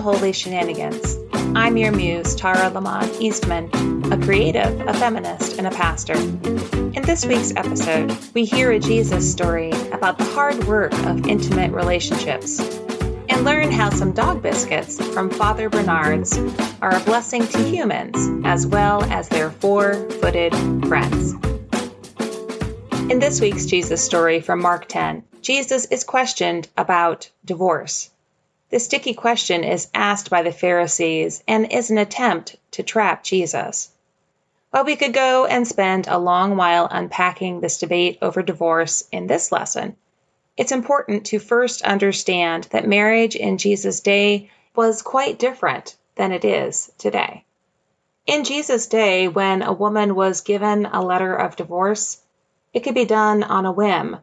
Holy Shenanigans. I'm your muse, Tara Lamont Eastman, a creative, a feminist, and a pastor. In this week's episode, we hear a Jesus story about the hard work of intimate relationships and learn how some dog biscuits from Father Bernard's are a blessing to humans as well as their four footed friends. In this week's Jesus story from Mark 10, Jesus is questioned about divorce. This sticky question is asked by the Pharisees and is an attempt to trap Jesus. While we could go and spend a long while unpacking this debate over divorce in this lesson, it's important to first understand that marriage in Jesus' day was quite different than it is today. In Jesus' day, when a woman was given a letter of divorce, it could be done on a whim,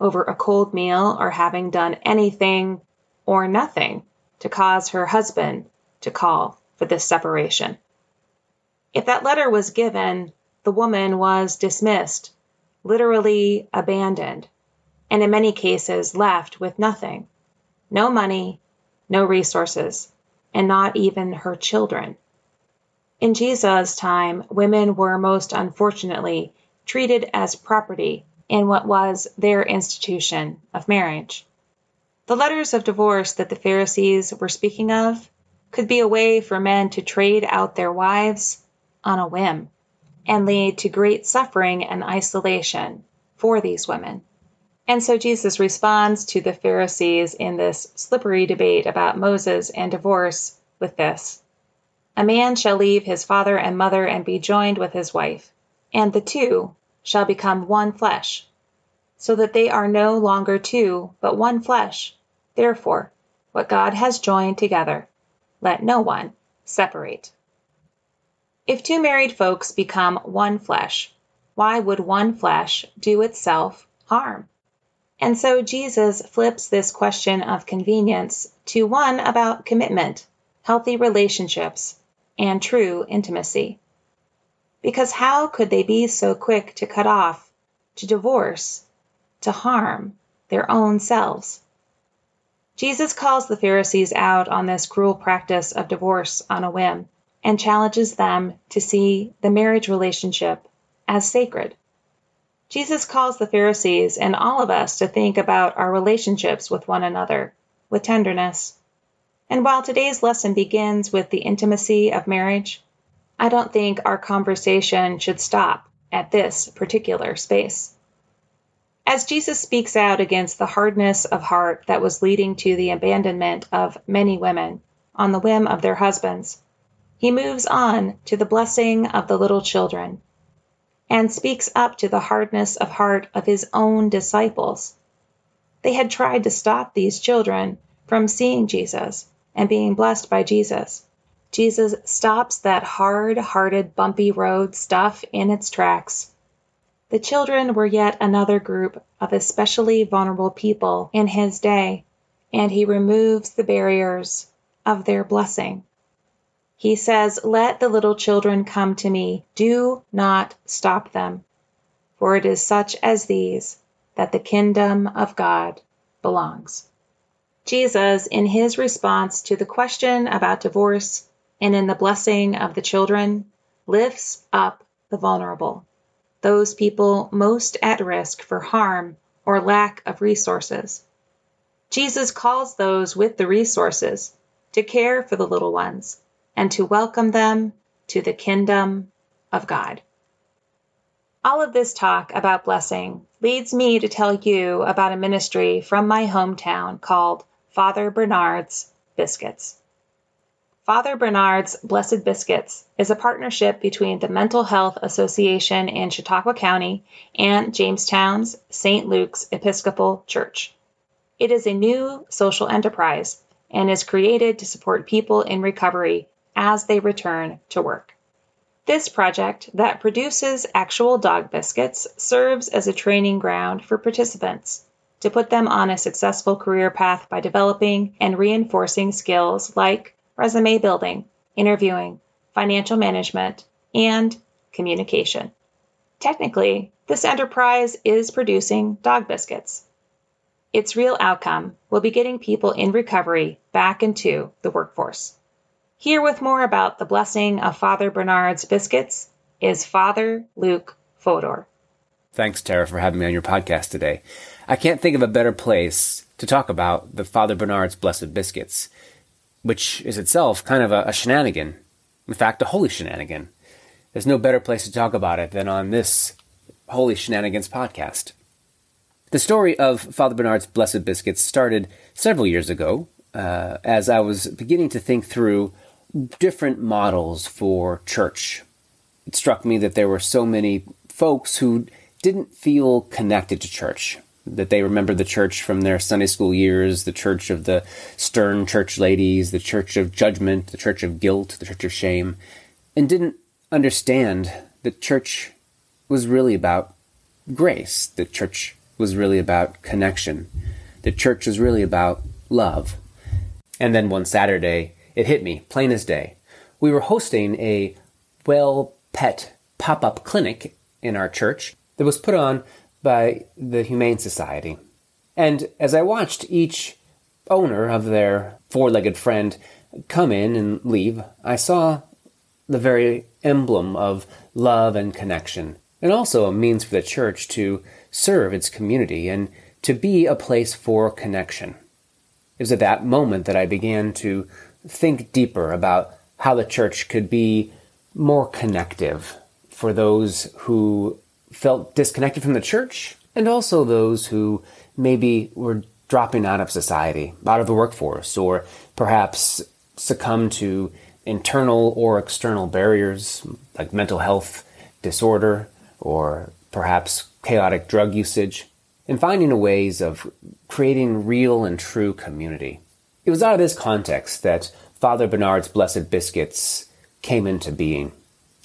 over a cold meal, or having done anything or nothing to cause her husband to call for this separation. If that letter was given, the woman was dismissed, literally abandoned, and in many cases left with nothing no money, no resources, and not even her children. In Jesus' time, women were most unfortunately treated as property in what was their institution of marriage. The letters of divorce that the Pharisees were speaking of could be a way for men to trade out their wives on a whim and lead to great suffering and isolation for these women. And so Jesus responds to the Pharisees in this slippery debate about Moses and divorce with this A man shall leave his father and mother and be joined with his wife, and the two shall become one flesh so that they are no longer two, but one flesh. Therefore, what God has joined together, let no one separate. If two married folks become one flesh, why would one flesh do itself harm? And so Jesus flips this question of convenience to one about commitment, healthy relationships, and true intimacy. Because how could they be so quick to cut off, to divorce, to harm their own selves. Jesus calls the Pharisees out on this cruel practice of divorce on a whim and challenges them to see the marriage relationship as sacred. Jesus calls the Pharisees and all of us to think about our relationships with one another with tenderness. And while today's lesson begins with the intimacy of marriage, I don't think our conversation should stop at this particular space. As Jesus speaks out against the hardness of heart that was leading to the abandonment of many women on the whim of their husbands, he moves on to the blessing of the little children and speaks up to the hardness of heart of his own disciples. They had tried to stop these children from seeing Jesus and being blessed by Jesus. Jesus stops that hard hearted, bumpy road stuff in its tracks. The children were yet another group of especially vulnerable people in his day, and he removes the barriers of their blessing. He says, Let the little children come to me. Do not stop them. For it is such as these that the kingdom of God belongs. Jesus, in his response to the question about divorce and in the blessing of the children, lifts up the vulnerable, those people most at risk for harm or lack of resources. Jesus calls those with the resources to care for the little ones and to welcome them to the kingdom of God. All of this talk about blessing leads me to tell you about a ministry from my hometown called Father Bernard's Biscuits. Father Bernard's Blessed Biscuits is a partnership between the Mental Health Association in Chautauqua County and Jamestown's St. Luke's Episcopal Church. It is a new social enterprise and is created to support people in recovery as they return to work. This project, that produces actual dog biscuits, serves as a training ground for participants to put them on a successful career path by developing and reinforcing skills like resume building, interviewing, financial management, and communication. Technically, this enterprise is producing dog biscuits. Its real outcome will be getting people in recovery back into the workforce. Here with more about the blessing of Father Bernard's biscuits is Father Luke Fodor. Thanks, Tara, for having me on your podcast today. I can't think of a better place to talk about the Father Bernard's Blessed Biscuits, which is itself kind of a, a shenanigan. In fact, a holy shenanigan. There's no better place to talk about it than on this Holy Shenanigans podcast. The story of Father Bernard's Blessed Biscuits started several years ago uh, as I was beginning to think through different models for church. It struck me that there were so many folks who didn't feel connected to church, that they remembered the church from their Sunday school years, the church of the stern church ladies, the church of judgment, the church of guilt, the church of shame, and didn't understand that church was really about grace, that church was really about connection, that church was really about love. And then one Saturday, it hit me, plain as day. We were hosting a well pet pop up clinic in our church that was put on by the Humane Society. And as I watched each owner of their four legged friend come in and leave, I saw the very emblem of love and connection, and also a means for the church to serve its community and to be a place for connection. It was at that moment that I began to think deeper about how the church could be more connective for those who felt disconnected from the church and also those who maybe were dropping out of society, out of the workforce, or perhaps succumb to internal or external barriers like mental health disorder or perhaps chaotic drug usage, and finding ways of creating real and true community. It was out of this context that Father Bernard's Blessed Biscuits came into being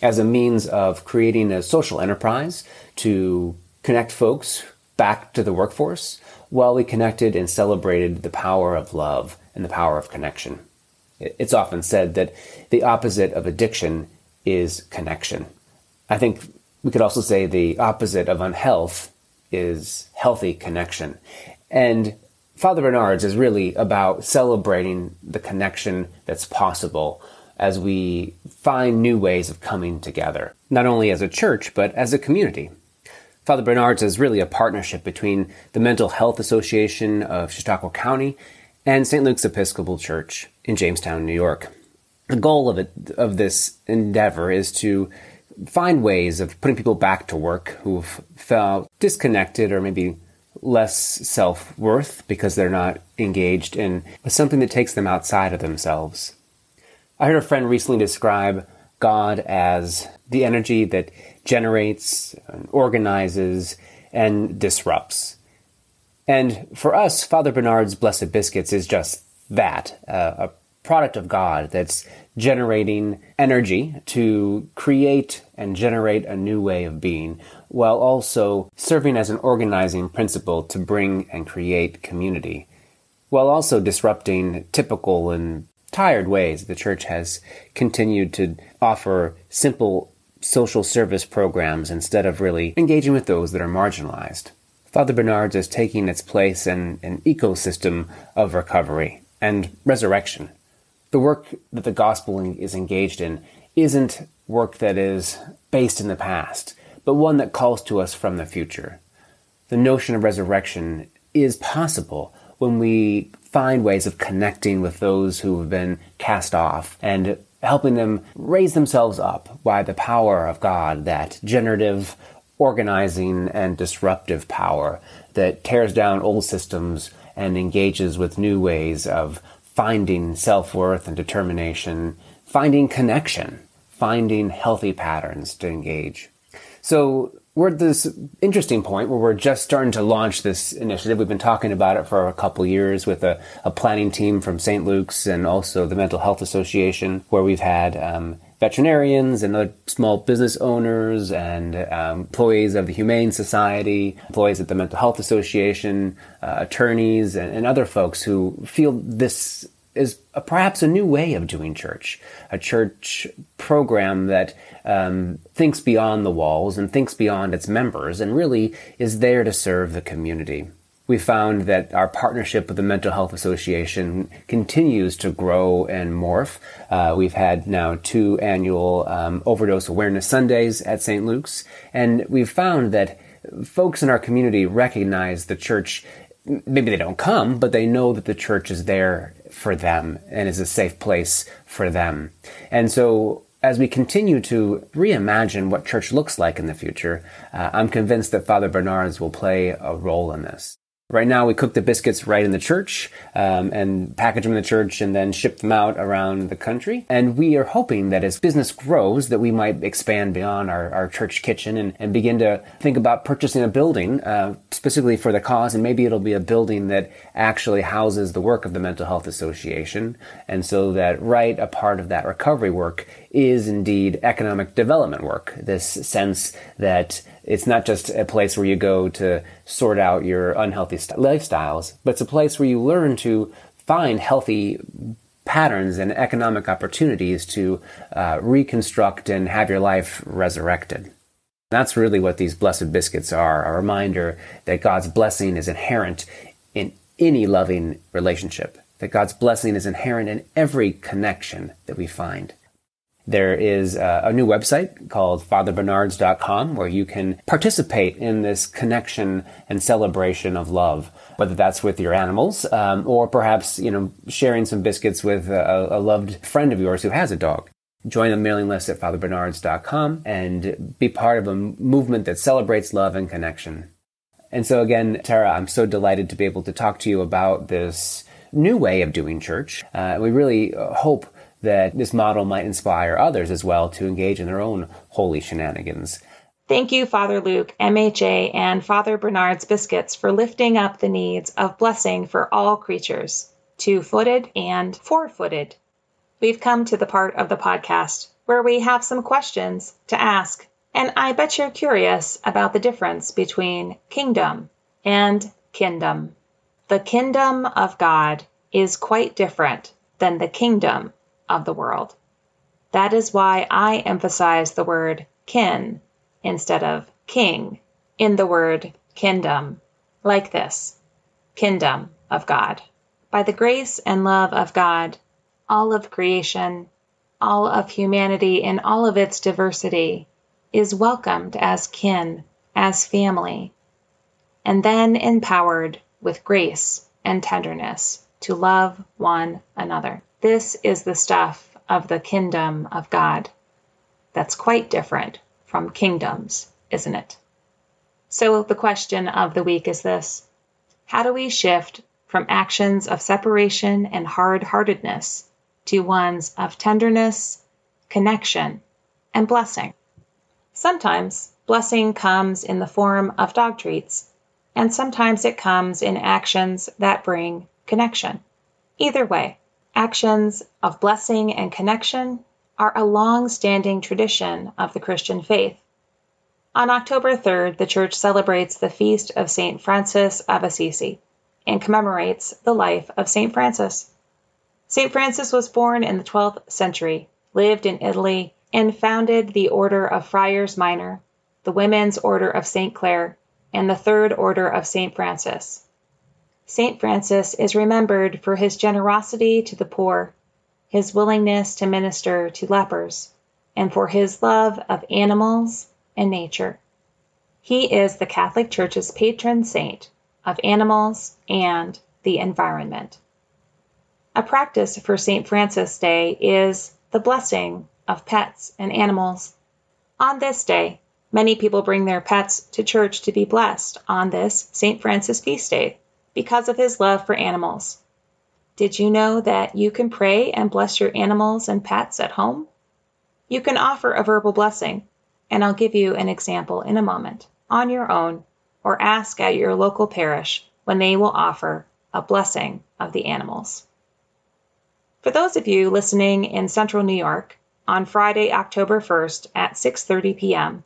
as a means of creating a social enterprise to connect folks back to the workforce while we connected and celebrated the power of love and the power of connection. It's often said that the opposite of addiction is connection. I think we could also say the opposite of unhealth is healthy connection. And Father Bernard's is really about celebrating the connection that's possible as we find new ways of coming together, not only as a church, but as a community. Father Bernard's is really a partnership between the Mental Health Association of Chautauqua County and St. Luke's Episcopal Church in Jamestown, New York. The goal of it, of this endeavor is to find ways of putting people back to work who've felt disconnected or maybe less self worth because they're not engaged in something that takes them outside of themselves. I heard a friend recently describe God as the energy that generates, and organizes, and disrupts. And for us, Father Bernard's Blessed Biscuits is just that uh, a product of God that's generating energy to create and generate a new way of being, while also serving as an organizing principle to bring and create community, while also disrupting typical and tired ways the church has continued to offer simple social service programs instead of really engaging with those that are marginalized. Father Bernard's is taking its place in an ecosystem of recovery and resurrection. The work that the gospel is engaged in isn't work that is based in the past, but one that calls to us from the future. The notion of resurrection is possible when we find ways of connecting with those who have been cast off and helping them raise themselves up by the power of God, that generative, organizing, and disruptive power that tears down old systems and engages with new ways of finding self worth and determination, finding connection, finding healthy patterns to engage. So, we're at this interesting point where we're just starting to launch this initiative. We've been talking about it for a couple years with a, a, planning team from St. Luke's and also the Mental Health Association, where we've had um, veterinarians and other small business owners and um, employees of the Humane Society, employees at the Mental Health Association, uh, attorneys, and, and other folks who feel this is a, perhaps a new way of doing church, a church program that um, thinks beyond the walls and thinks beyond its members and really is there to serve the community. We found that our partnership with the Mental Health Association continues to grow and morph. Uh, we've had now two annual um, overdose awareness Sundays at St. Luke's, and we've found that folks in our community recognize the church maybe they don't come, but they know that the church is there for them and is a safe place for them. And so as we continue to reimagine what church looks like in the future, uh, I'm convinced that Father Bernard's will play a role in this. Right now, we cook the biscuits right in the church um, and package them in the church and then ship them out around the country. And we are hoping that as business grows, that we might expand beyond our, our church kitchen and, and begin to think about purchasing a building uh, specifically for the cause. And maybe it'll be a building that actually houses the work of the Mental Health Association. And so that right a part of that recovery work is indeed economic development work. This sense that it's not just a place where you go to sort out your unhealthy st- lifestyles, but it's a place where you learn to find healthy patterns and economic opportunities to uh, reconstruct and have your life resurrected. That's really what these blessed biscuits are a reminder that God's blessing is inherent in any loving relationship, that God's blessing is inherent in every connection that we find. There is a, a new website called fatherbernards.com where you can participate in this connection and celebration of love, whether that's with your animals um, or perhaps, you know, sharing some biscuits with a, a loved friend of yours who has a dog join the mailing list at fatherbernards.com and be part of a movement that celebrates love and connection. And so again, Tara, I'm so delighted to be able to talk to you about this new way of doing church. Uh, we really hope that this model might inspire others as well to engage in their own holy shenanigans. Thank you, Father Luke, MHA, and Father Bernard's Biscuits for lifting up the needs of blessing for all creatures, two footed and four footed. We've come to the part of the podcast where we have some questions to ask, and I bet you're curious about the difference between kingdom and kin-dom. The kin-dom of God is quite different than the kingdom of the world. That is why I emphasize the word kin instead of king in the word kin-dom, like this kin-dom of God. By the grace and love of God, all of creation, all of humanity in all of its diversity is welcomed as kin, as family, and then empowered with grace and tenderness to love one another. This is the stuff of the kin-dom of God. That's quite different from kingdoms, isn't it? So, the question of the week is this How do we shift from actions of separation and hard heartedness to ones of tenderness, connection, and blessing? Sometimes blessing comes in the form of dog treats, and sometimes it comes in actions that bring connection. Either way, actions of blessing and connection are a long standing tradition of the Christian faith. On October 3rd, the Church celebrates the feast of St. Francis of Assisi and commemorates the life of St. Francis. St. Francis was born in the 12th century, lived in Italy, and founded the Order of Friars Minor, the Women's Order of St. Clare, and the Third Order of St. Francis. St. Francis is remembered for his generosity to the poor, his willingness to minister to lepers, and for his love of animals and nature. He is the Catholic Church's patron saint of animals and the environment. A practice for St. Francis Day is the blessing of pets and animals. On this day, many people bring their pets to church to be blessed on this St. Francis feast day because of his love for animals. Did you know that you can pray and bless your animals and pets at home? You can offer a verbal blessing, and I'll give you an example in a moment, on your own, or ask at your local parish when they will offer a blessing of the animals. For those of you listening in central New York, on Friday, October 1st at 6:30 p.m.,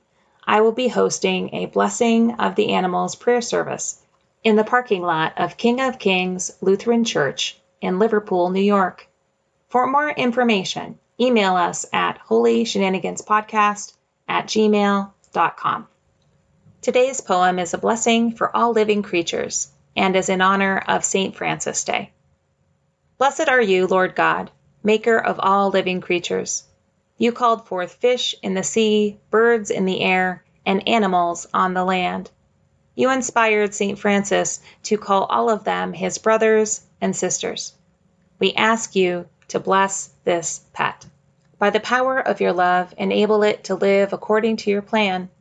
I will be hosting a Blessing of the Animals prayer service in the parking lot of King of Kings Lutheran Church in Liverpool, New York. For more information, email us at holyshenaniganspodcast at gmail.com. Today's poem is a blessing for all living creatures and is in honor of St. Francis Day. Blessed are you, Lord God, maker of all living creatures. You called forth fish in the sea, birds in the air, and animals on the land. You inspired St. Francis to call all of them his brothers and sisters. We ask you to bless this pet. By the power of your love, enable it to live according to your plan.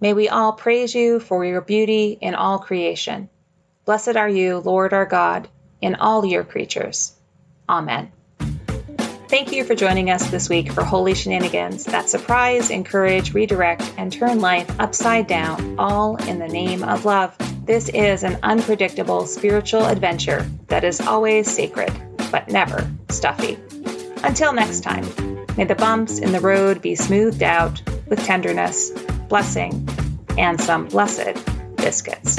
May we all praise you for your beauty in all creation. Blessed are you, Lord our God, in all your creatures. Amen. Thank you for joining us this week for Holy Shenanigans that surprise, encourage, redirect, and turn life upside down, all in the name of love. This is an unpredictable spiritual adventure that is always sacred, but never stuffy. Until next time, may the bumps in the road be smoothed out with tenderness, blessing, and some blessed biscuits.